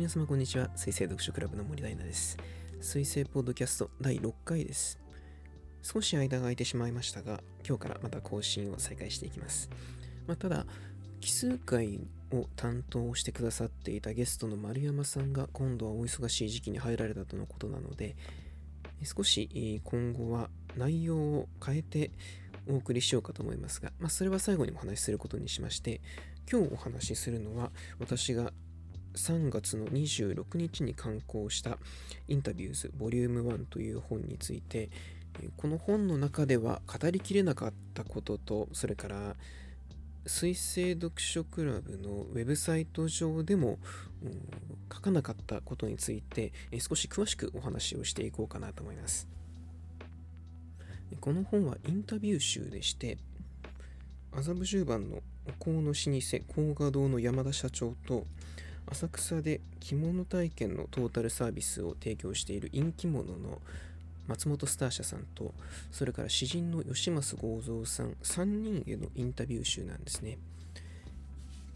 皆様こんにちは。水星読書クラブの森大奈です。水星ポッドキャスト第6回です。少し間が空いてしまいましたが今日からまた更新を再開していきます、まあ、ただ奇数回を担当してくださっていたゲストの丸山さんが今度はお忙しい時期に入られたとのことなので少し今後は内容を変えてお送りしようかと思いますが、まあ、それは最後にお話しすることにしまして今日お話しするのは私が3月の26日に刊行したインタビューズボリューム1という本についてこの本の中では語りきれなかったこととそれから水星読書クラブのウェブサイト上でも、書かなかったことについて少し詳しくお話をしていこうかなと思います。この本はインタビュー集でして麻布十番のお香の老舗高画堂の山田社長と浅草で着物体験のトータルサービスを提供している陰着物の松本スター社さんとそれから詩人の吉増剛三さん3人へのインタビュー集なんですね。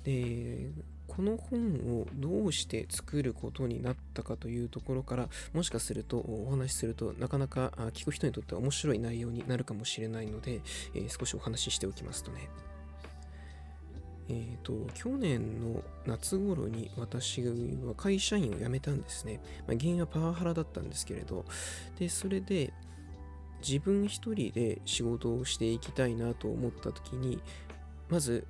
でこの本をどうして作ることになったかというところからもしかするとお話しするとなかなか聞く人にとっては面白い内容になるかもしれないので、えー、少しお話ししておきますとね。えーと、去年の夏頃に私は会社員を辞めたんですね。まあ、原因はパワハラだったんですけれど、でそれで自分一人で仕事をしていきたいなと思った時に、まず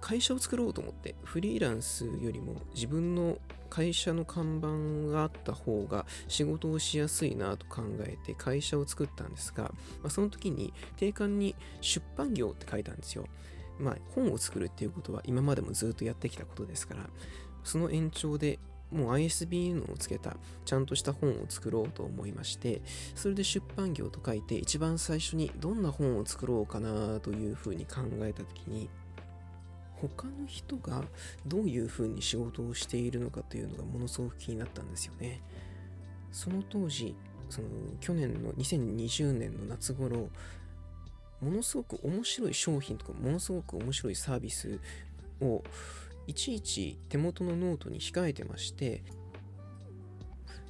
会社を作ろうと思って、フリーランスよりも自分の会社の看板があった方が仕事をしやすいなと考えて会社を作ったんですが、まあ、その時に定款に出版業って書いたんですよ。まあ、本を作るっていうことは今までもずっとやってきたことですから、その延長でもう ISBN をつけたちゃんとした本を作ろうと思いまして、それで出版業と書いて一番最初にどんな本を作ろうかなというふうに考えた時に、他の人がどういうふうに仕事をしているのかというのがものすごく気になったんですよね。その当時、その去年の2020年の夏頃、ものすごく面白い商品とかものすごく面白いサービスをいちいち手元のノートに控えてまして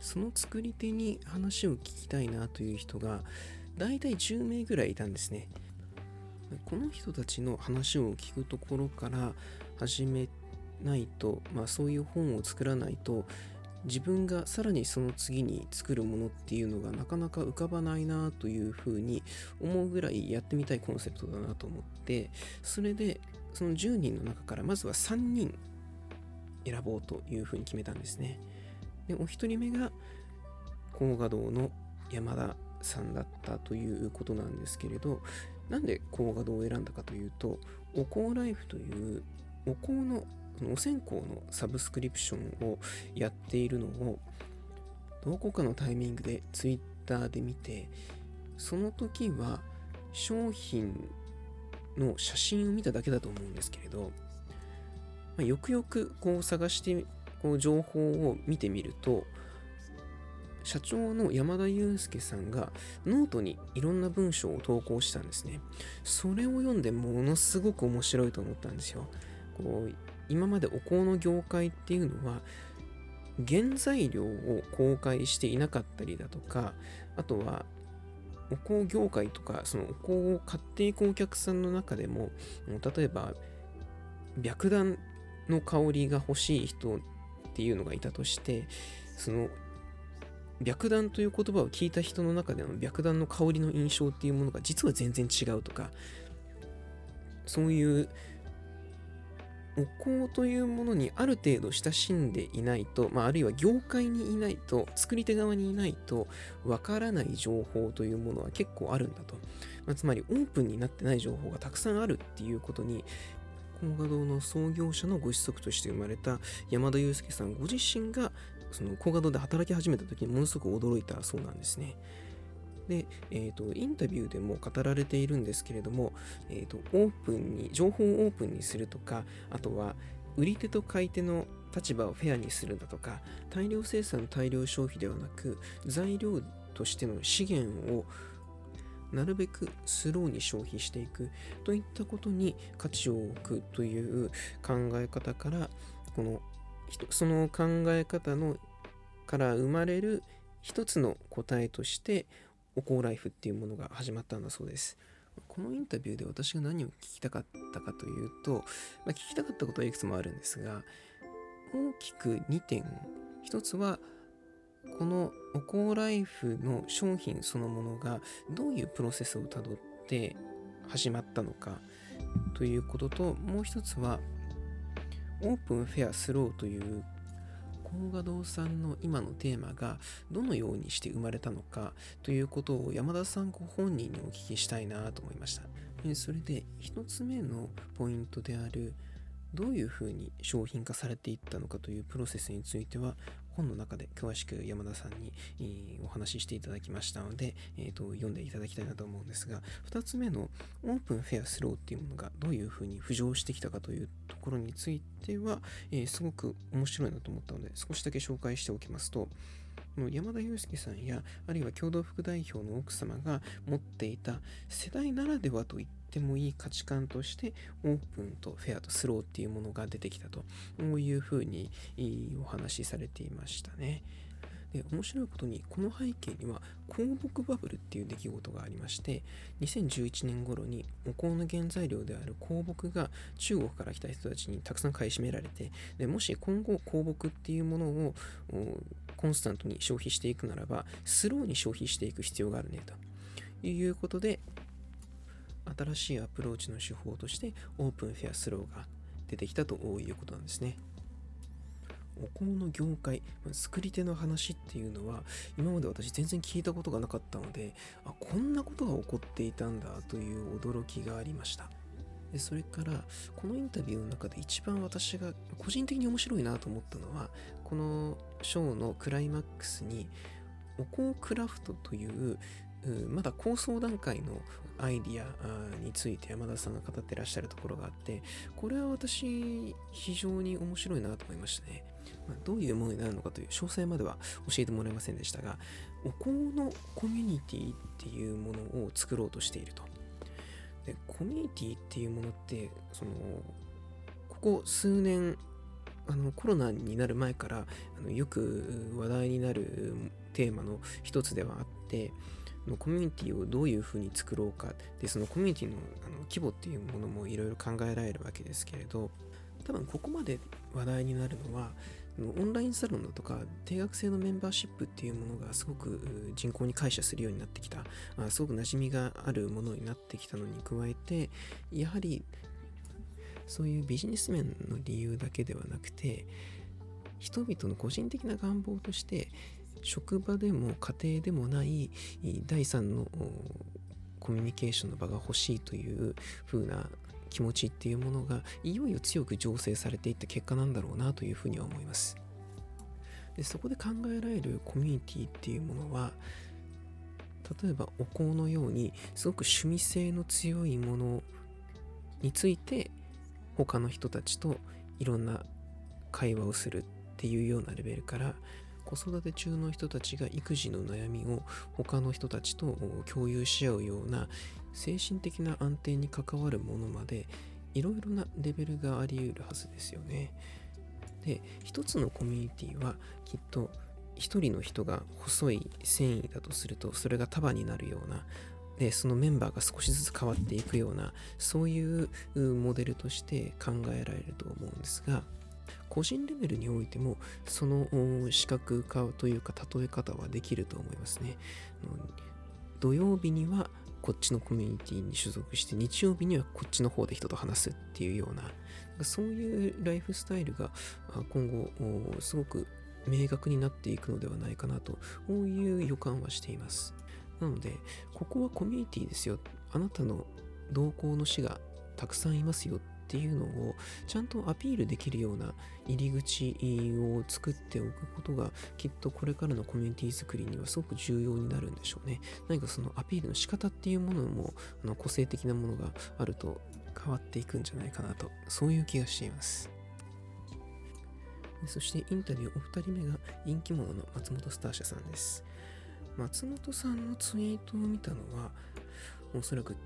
その作り手に話を聞きたいなという人がだいたい10名ぐらいいたんですね。この人たちの話を聞くところから始めないと、まあ、そういう本を作らないと自分がさらにその次に作るものっていうのがなかなか浮かばないなというふうに思うぐらいやってみたいコンセプトだなと思ってそれでその10人の中からまずは3人選ぼうというふうに決めたんですね。でお一人目が高画堂の山田さんだったということなんですけれどなんで高画堂を選んだかというとお香ライフというお香のお線香のサブスクリプションをやっているのをどこかのタイミングでツイッターで見てその時は商品の写真を見ただけだと思うんですけれど、まあ、よくよくこう探してこう情報を見てみると社長の山田祐介さんがノートにいろんな文章を投稿したんですね。それを読んでものすごく面白いと思ったんですよ。こう今までお香の業界っていうのは原材料を公開していなかったりだとかあとはお香業界とかそのお香を買っていくお客さんの中でも例えば白檀の香りが欲しい人っていうのがいたとしてその白檀という言葉を聞いた人の中での白檀の香りの印象っていうものが実は全然違うとかそういうお香というものにある程度親しんでいないと、まあ、あるいは業界にいないと、作り手側にいないと、わからない情報というものは結構あるんだと。まあ、つまり、オープンになってない情報がたくさんあるっていうことに、高画堂の創業者のご子息として生まれた山田祐介さんご自身が、その高画堂で働き始めた時にものすごく驚いたそうなんですね。で、えーと、インタビューでも語られているんですけれども、えーと、オープンに、情報をオープンにするとか、あとは売り手と買い手の立場をフェアにするだとか、大量生産、大量消費ではなく、材料としての資源をなるべくスローに消費していくといったことに価値を置くという考え方から、このその考え方のから生まれる一つの答えとしてお香ライフっていうものが始まったんだそうです。このインタビューで私が何を聞きたかったかというと、まあ、聞きたかったことはいくつもあるんですが大きく2点。一つはこのお香ライフの商品そのものがどういうプロセスをたどって始まったのか。ということともう一つはオープンフェアスローという香雅堂さんの今のテーマがどのようにして生まれたのかということを山田さんご本人にお聞きしたいなと思いました。それで1つ目のポイントであるどういうふうに商品化されていったのかというプロセスについては本の中で詳しく山田さんに、お話ししていただきましたので、えーと、読んでいただきたいなと思うんですが2つ目のオープンフェアスローっていうものがどういうふうに浮上してきたかというところについては、えー、すごく面白いなと思ったので少しだけ紹介しておきますと山田裕介さんやあるいは共同副代表の奥様が持っていた世代ならではといってもいい価値観としてオープンとフェアとスローっていうものが出てきたというふうにお話しされていましたね。で面白いことにこの背景には香木バブルっていう出来事がありまして2011年頃にお香の原材料である香木が中国から来た人たちにたくさん買い占められてでもし今後香木っていうものをコンスタントに消費していくならばスローに消費していく必要があるねということで新しいアプローチの手法としてオープンフェアスローが出てきたということなんですね。お香の業界、作り手の話っていうのは今まで私全然聞いたことがなかったのであこんなことが起こっていたんだという驚きがありましたでそれからこのインタビューの中で一番私が個人的に面白いなと思ったのはこのショーのクライマックスにお香クラフトというまだ構想段階のアイディアについて山田さんが語ってらっしゃるところがあってこれは私非常に面白いなと思いましたね、まあ、どういうものになるのかという詳細までは教えてもらえませんでしたがお香のコミュニティっていうものを作ろうとしていると。でコミュニティっていうものってそのここ数年あのコロナになる前からあのよく話題になるテーマの一つではあってのコミュニティをどういうふうに作ろうか。でそのコミュニティのあの規模っていうものもいろいろ考えられるわけですけれど多分ここまで話題になるのはオンラインサロンだとか定額制のメンバーシップっていうものがすごく人口に感謝するようになってきた。すごく馴染みがあるものになってきたのに加えてやはりそういうビジネス面の理由だけではなくて人々の個人的な願望として職場でも家庭でもない第三のコミュニケーションの場が欲しいという風な気持ちっていうものがいよいよ強く醸成されていった結果なんだろうなというふうには思います。でそこで考えられるコミュニティっていうものは例えばお香のようにすごく趣味性の強いものについて他の人たちといろんな会話をするっていうようなレベルから子育て中の人たちが育児の悩みを他の人たちと共有し合うような精神的な安定に関わるものまでいろいろなレベルがあり得るはずですよね。で一つのコミュニティはきっと一人の人が細い繊維だとするとそれが束になるようなでそのメンバーが少しずつ変わっていくようなそういうモデルとして考えられると思うんですが個人レベルにおいてもその視覚化というか例え方はできると思いますね。土曜日にはこっちのコミュニティに所属して日曜日にはこっちの方で人と話すっていうようなそういうライフスタイルが今後すごく明確になっていくのではないかなという予感はしています。なのでここはコミュニティですよあなたの同行の死がたくさんいますよっていうのをちゃんとアピールできるような入り口を作っておくことがきっとこれからのコミュニティ作りにはすごく重要になるんでしょうね。何かそのアピールの仕方っていうものもあの個性的なものがあると変わっていくんじゃないかなとそういう気がしています。そしてインタビューお二人目が人気者の松本スター社さんです。松本さんのツイートを見たのはおそらく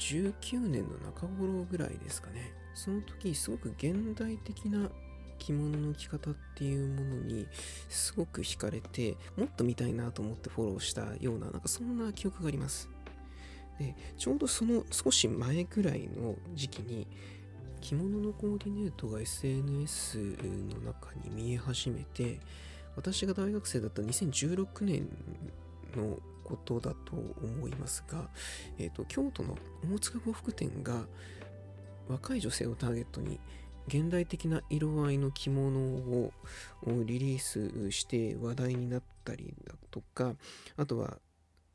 19年の中頃ぐらいですかね。その時すごく現代的な着物の着方っていうものにすごく惹かれてもっと見たいなと思ってフォローしたようななんかそんな記憶がありますでちょうどその少し前ぐらいの時期に着物のコーディネートが SNS の中に見え始めて私が大学生だった2016年のことだと思いますが、えーと、京都の大塚呉服店が若い女性をターゲットに現代的な色合いの着物をリリースして話題になったりだとかあとは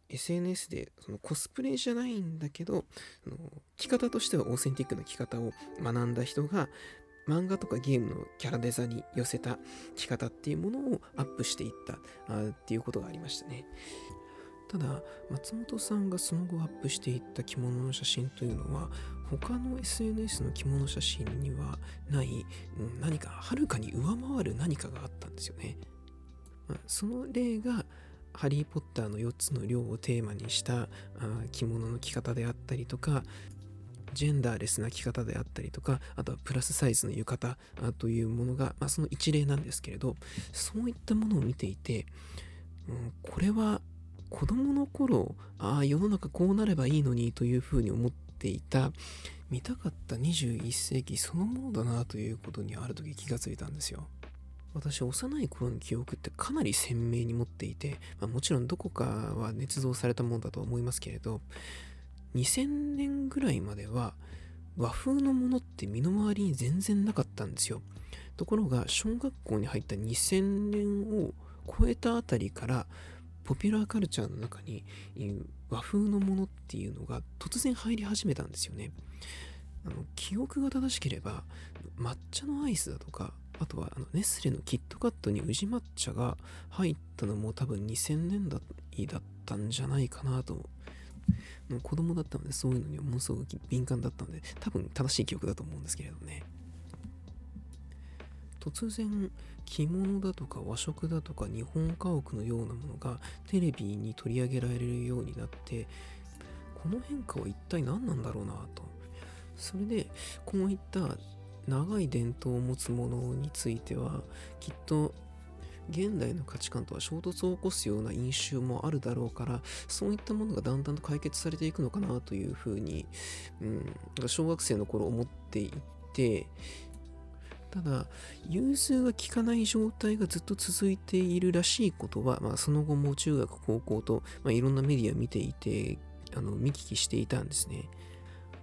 SNS でそのコスプレじゃないんだけどその着方としてはオーセンティックな着方を学んだ人が漫画とかゲームのキャラデザに寄せた着方っていうものをアップしていったあっていうことがありましたね。ただ松本さんがその後アップしていった着物の写真というのは他の SNS の着物写真にはない何かはるかに上回る何かがあったんですよね。その例がハリー・ポッターの4つの量をテーマにした着物の着方であったりとかジェンダーレスな着方であったりとかあとはプラスサイズの浴衣というものが、まあ、その一例なんですけれどそういったものを見ていて、うん、これは子供の頃ああ世の中こうなればいいのにというふうに思っていた見たかった21世紀そのものだなということにある時気がついたんですよ。私幼い頃の記憶ってかなり鮮明に持っていて、まあ、もちろんどこかは捏造されたものだと思いますけれど2000年ぐらいまでは和風のものって身の回りに全然なかったんですよ。ところが小学校に入った2000年を超えたあたりからポピュラーカルチャーの中に和風のものっていうのが突然入り始めたんですよね。あの記憶が正しければ抹茶のアイスだとかあとはあのネスレのキットカットに宇治抹茶が入ったのも多分2000年代だったんじゃないかなと子供だったのでそういうのにものすごく敏感だったので多分正しい記憶だと思うんですけれどね突然着物だとか和食だとか日本家屋のようなものがテレビに取り上げられるようになってこの変化は一体何なんだろうなと。それでこういった長い伝統を持つものについてはきっと現代の価値観とは衝突を起こすような印象もあるだろうからそういったものがだんだんと解決されていくのかなというふうに、うん、小学生の頃思っていてただ、融通が効かない状態がずっと続いているらしいことは、まあ、その後も中学、高校と、まあ、いろんなメディアを見ていて、あの見聞きしていたんですね。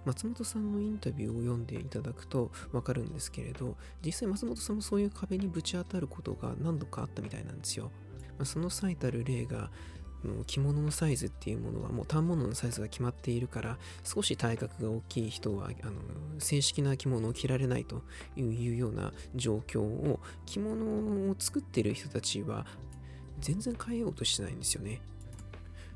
松本さんのインタビューを読んでいただくとわかるんですけれど、実際松本さんもそういう壁にぶち当たることが何度かあったみたいなんですよ。まあ、その最たる例が、着物のサイズっていうものはもう反物のサイズが決まっているから少し体格が大きい人はあの正式な着物を着られないというような状況を着物を作ってる人たちは全然変えようとしてないんですよね。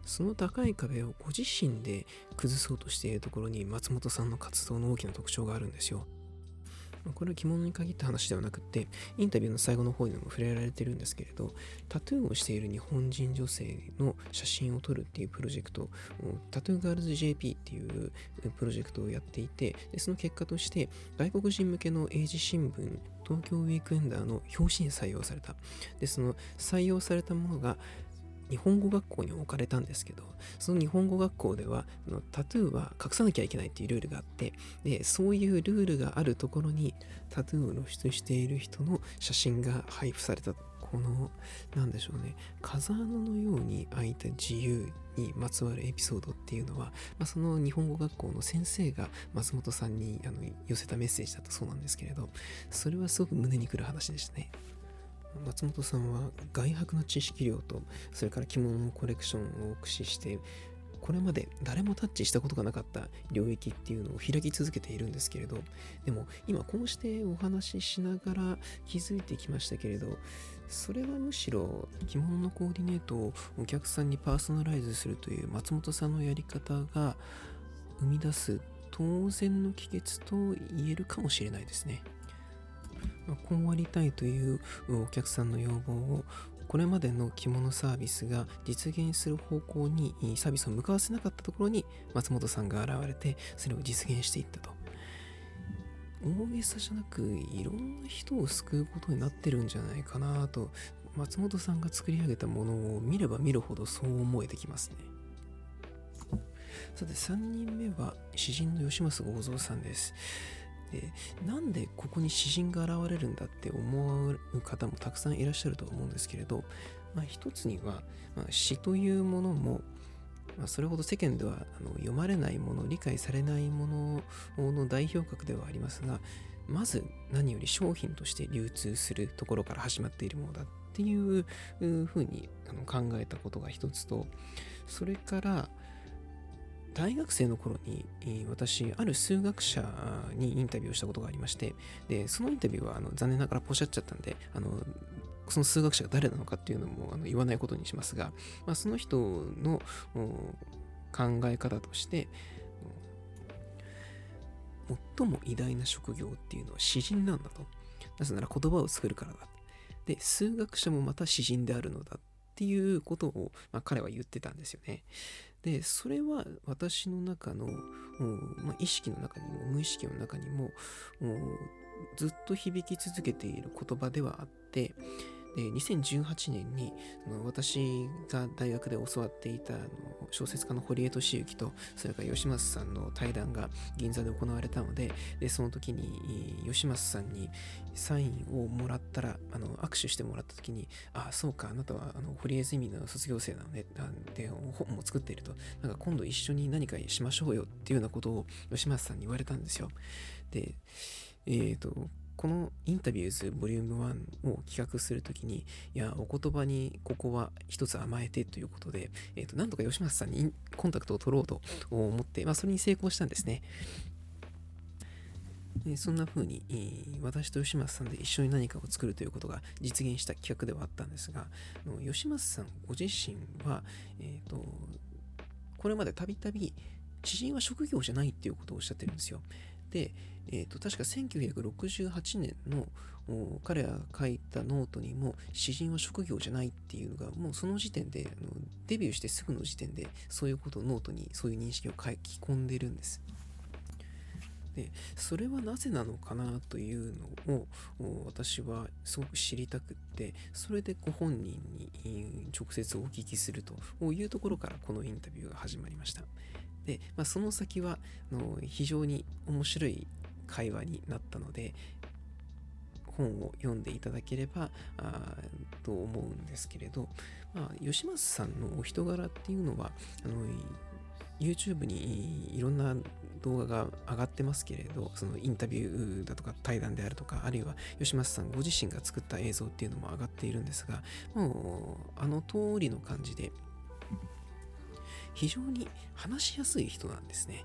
その高い壁をご自身で崩そうとしているところに松本さんの活動の大きな特徴があるんですよ。これは着物に限った話ではなくて、インタビューの最後の方にも触れられてるんですけれど、タトゥーをしている日本人女性の写真を撮るっていうプロジェクト、タトゥーガールズ JP っていうプロジェクトをやっていて、でその結果として、外国人向けの英字新聞、東京ウィークエンダーの表紙に採用された。で、その採用されたものが、日本語学校に置かれたんですけど、その日本語学校では、タトゥーは隠さなきゃいけないっていうルールがあって、で、そういうルールがあるところに、タトゥーを露出している人の写真が配布された。この、なんでしょうね、風穴のように開いた自由にまつわるエピソードっていうのは、まあ、その日本語学校の先生が松本さんにあの寄せたメッセージだったそうなんですけれど、それはすごく胸にくる話でしたね。松本さんは外泊の知識量とそれから着物のコレクションを駆使してこれまで誰もタッチしたことがなかった領域っていうのを開き続けているんですけれどでも今こうしてお話ししながら気づいてきましたけれどそれはむしろ着物のコーディネートをお客さんにパーソナライズするという松本さんのやり方が生み出す当然の帰結と言えるかもしれないですね。こうありたいというお客さんの要望をこれまでの着物サービスが実現する方向にサービスを向かわせなかったところに松本さんが現れてそれを実現していったと。大げさじゃなくいろんな人を救うことになってるんじゃないかなと。松本さんが作り上げたものを見れば見るほどそう思えてきますね。さて3人目は詩人の吉松剛三さんです。でなんでここに詩人が現れるんだって思う方もたくさんいらっしゃると思うんですけれど、まあ、一つには、まあ、詩というものもまあ、それほど世間ではあの読まれないもの理解されないものの代表格ではありますがまず何より商品として流通するところから始まっているものだっていうふうに考えたことが一つとそれから大学生の頃に私ある数学者にインタビューをしたことがありましてでそのインタビューはあの残念ながらポシャっちゃったんであのその数学者が誰なのかっていうのもあの言わないことにしますが、まあ、その人の考え方として最も偉大な職業っていうのは詩人なんだと。なぜなら言葉を作るからだ。で数学者もまた詩人であるのだっていうことを、まあ、彼は言ってたんですよね。でそれは私の中の、まあ、意識の中にも無意識の中にもずっと響き続けている言葉ではあってで2018年に私が大学で教わっていた小説家の堀江敏行とそれから吉松さんの対談が銀座で行われたのででその時に吉松さんにサインをもらったらあの握手してもらった時にああそうかあなたはあの堀江ゼミの卒業生なのねで本も作っていると。なんか今度一緒に何かしましょうよっていうようなことを吉松さんに言われたんですよ。でえっ、ー、とこのインタビューズボリューム1を企画するときに、いや、お言葉にここは一つ甘えてということで、えっ、ー、と、なんとか吉松さんにコンタクトを取ろうと思って、まあ、それに成功したんですね。そんな風に、私と吉松さんで一緒に何かを作るということが実現した企画ではあったんですが、吉松さんご自身は、えっ、ー、と、これまでたびたび詩人は職業じゃないっていうことをおっしゃってるんですよ。で、えーと、確か1968年の彼が書いたノートにも詩人は職業じゃないっていうのがもうその時点であのデビューしてすぐの時点でそういうことをノートにそういう認識を書き込んでるんです。でそれはなぜなのかなというのを私はすごく知りたくってそれでご本人に直接お聞きするというところからこのインタビューが始まりました。で、まあ、その先はあの非常に面白い会話になったので本を読んでいただければあと思うんですけれど、まあ、吉松さんのお人柄っていうのはあの YouTube にいろんな動画が上がってますけれど、そのインタビューだとか対談であるとか、あるいは吉松さんご自身が作った映像っていうのも上がっているんですが、もうあの通りの感じで、非常に話しやすい人なんですね。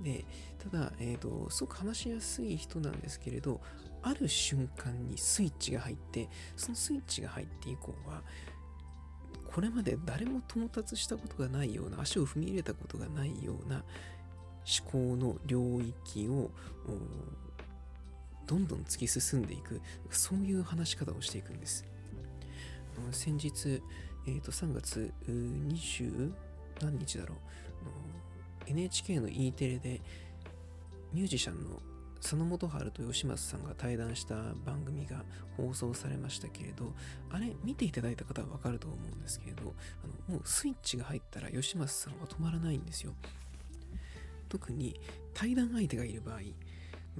で、ただ、えっ、ー、と、すごく話しやすい人なんですけれど、ある瞬間にスイッチが入って、そのスイッチが入って以降は、これまで誰も到達したことがないような、足を踏み入れたことがないような思考の領域を、どんどん突き進んでいく、そういう話し方をしていくんです。先日、えー、と3月20何日だろう。NHK の E テレでミュージシャンの佐野元春と吉松さんが対談した番組が放送されましたけれどあれ見ていただいた方はわかると思うんですけれどあのもうスイッチが入ったら吉松さんは止まらないんですよ。特に対談相手がいる場合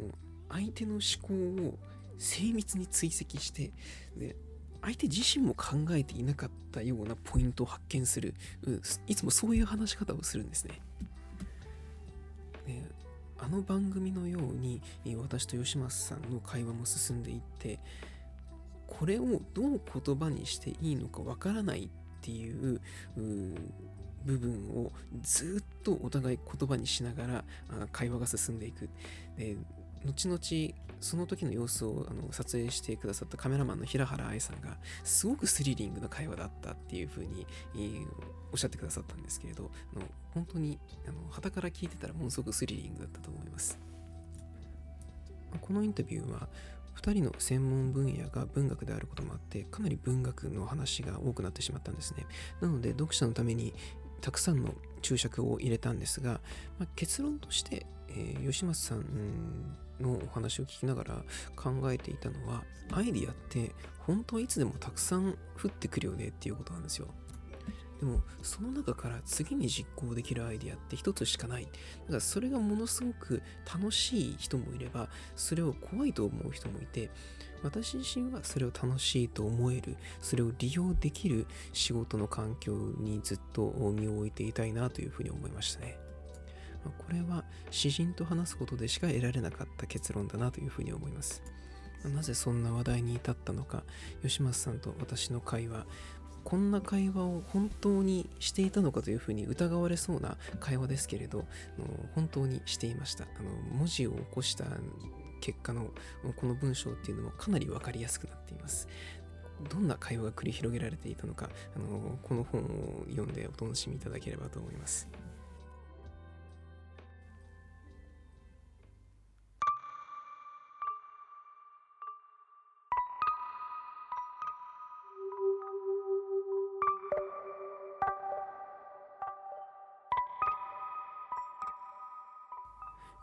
もう相手の思考を精密に追跡してで相手自身も考えていなかったようなポイントを発見する、うん、いつもそういう話し方をするんですね。であの番組のように私と吉松さんの会話も進んでいってこれをどう言葉にしていいのかわからないっていう部分をずっとお互い言葉にしながら会話が進んでいく。で後々その時の様子をあの撮影してくださったカメラマンの平原愛さんがすごくスリリングな会話だったっていうふうに、えー、おっしゃってくださったんですけれどあの本当にあの旗から聞いてたらものすごくスリリングだったと思います。このインタビューは2人の専門分野が文学であることもあってかなり文学の話が多くなってしまったんですね。なので読者のためにたくさんの注釈を入れたんですが、まあ、結論として、えー、吉松さんのお話を聞きながら考えていたのはアイディアって本当はいつでもたくさん降ってくるよねっていうことなんですよ。でもその中から次に実行できるアイディアって一つしかない。だからそれがものすごく楽しい人もいればそれを怖いと思う人もいて私自身はそれを楽しいと思えるそれを利用できる仕事の環境にずっと身を置いていたいなというふうに思いましたね。これは詩人と話すことでしか得られなかった結論だなというふうに思います。なぜそんな話題に至ったのか。吉松さんと私の会話こんな会話を本当にしていたのかというふうに疑われそうな会話ですけれど本当にしていました。あの文字を起こした結果のこの文章っていうのもかなり分かりやすくなっています。どんな会話が繰り広げられていたのか。あのこの本を読んでお楽しみいただければと思います。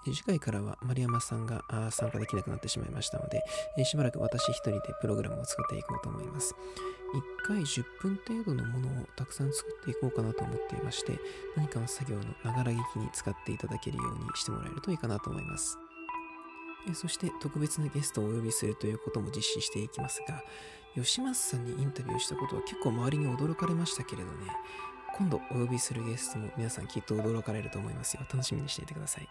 次回からは丸山さんが参加できなくなってしまいましたので、しばらく私一人でプログラムを作っていこうと思います。1回10分程度のものをたくさん作っていこうかなと思っていまして、何かの作業のながら劇に使っていただけるようにしてもらえるといいかなと思います。そして特別なゲストをお呼びするということも実施していきますが、吉松さんにインタビューしたことは結構周りに驚かれましたけれどね、今度お呼びするゲストも皆さんきっと驚かれると思いますよ。楽しみにしていてください。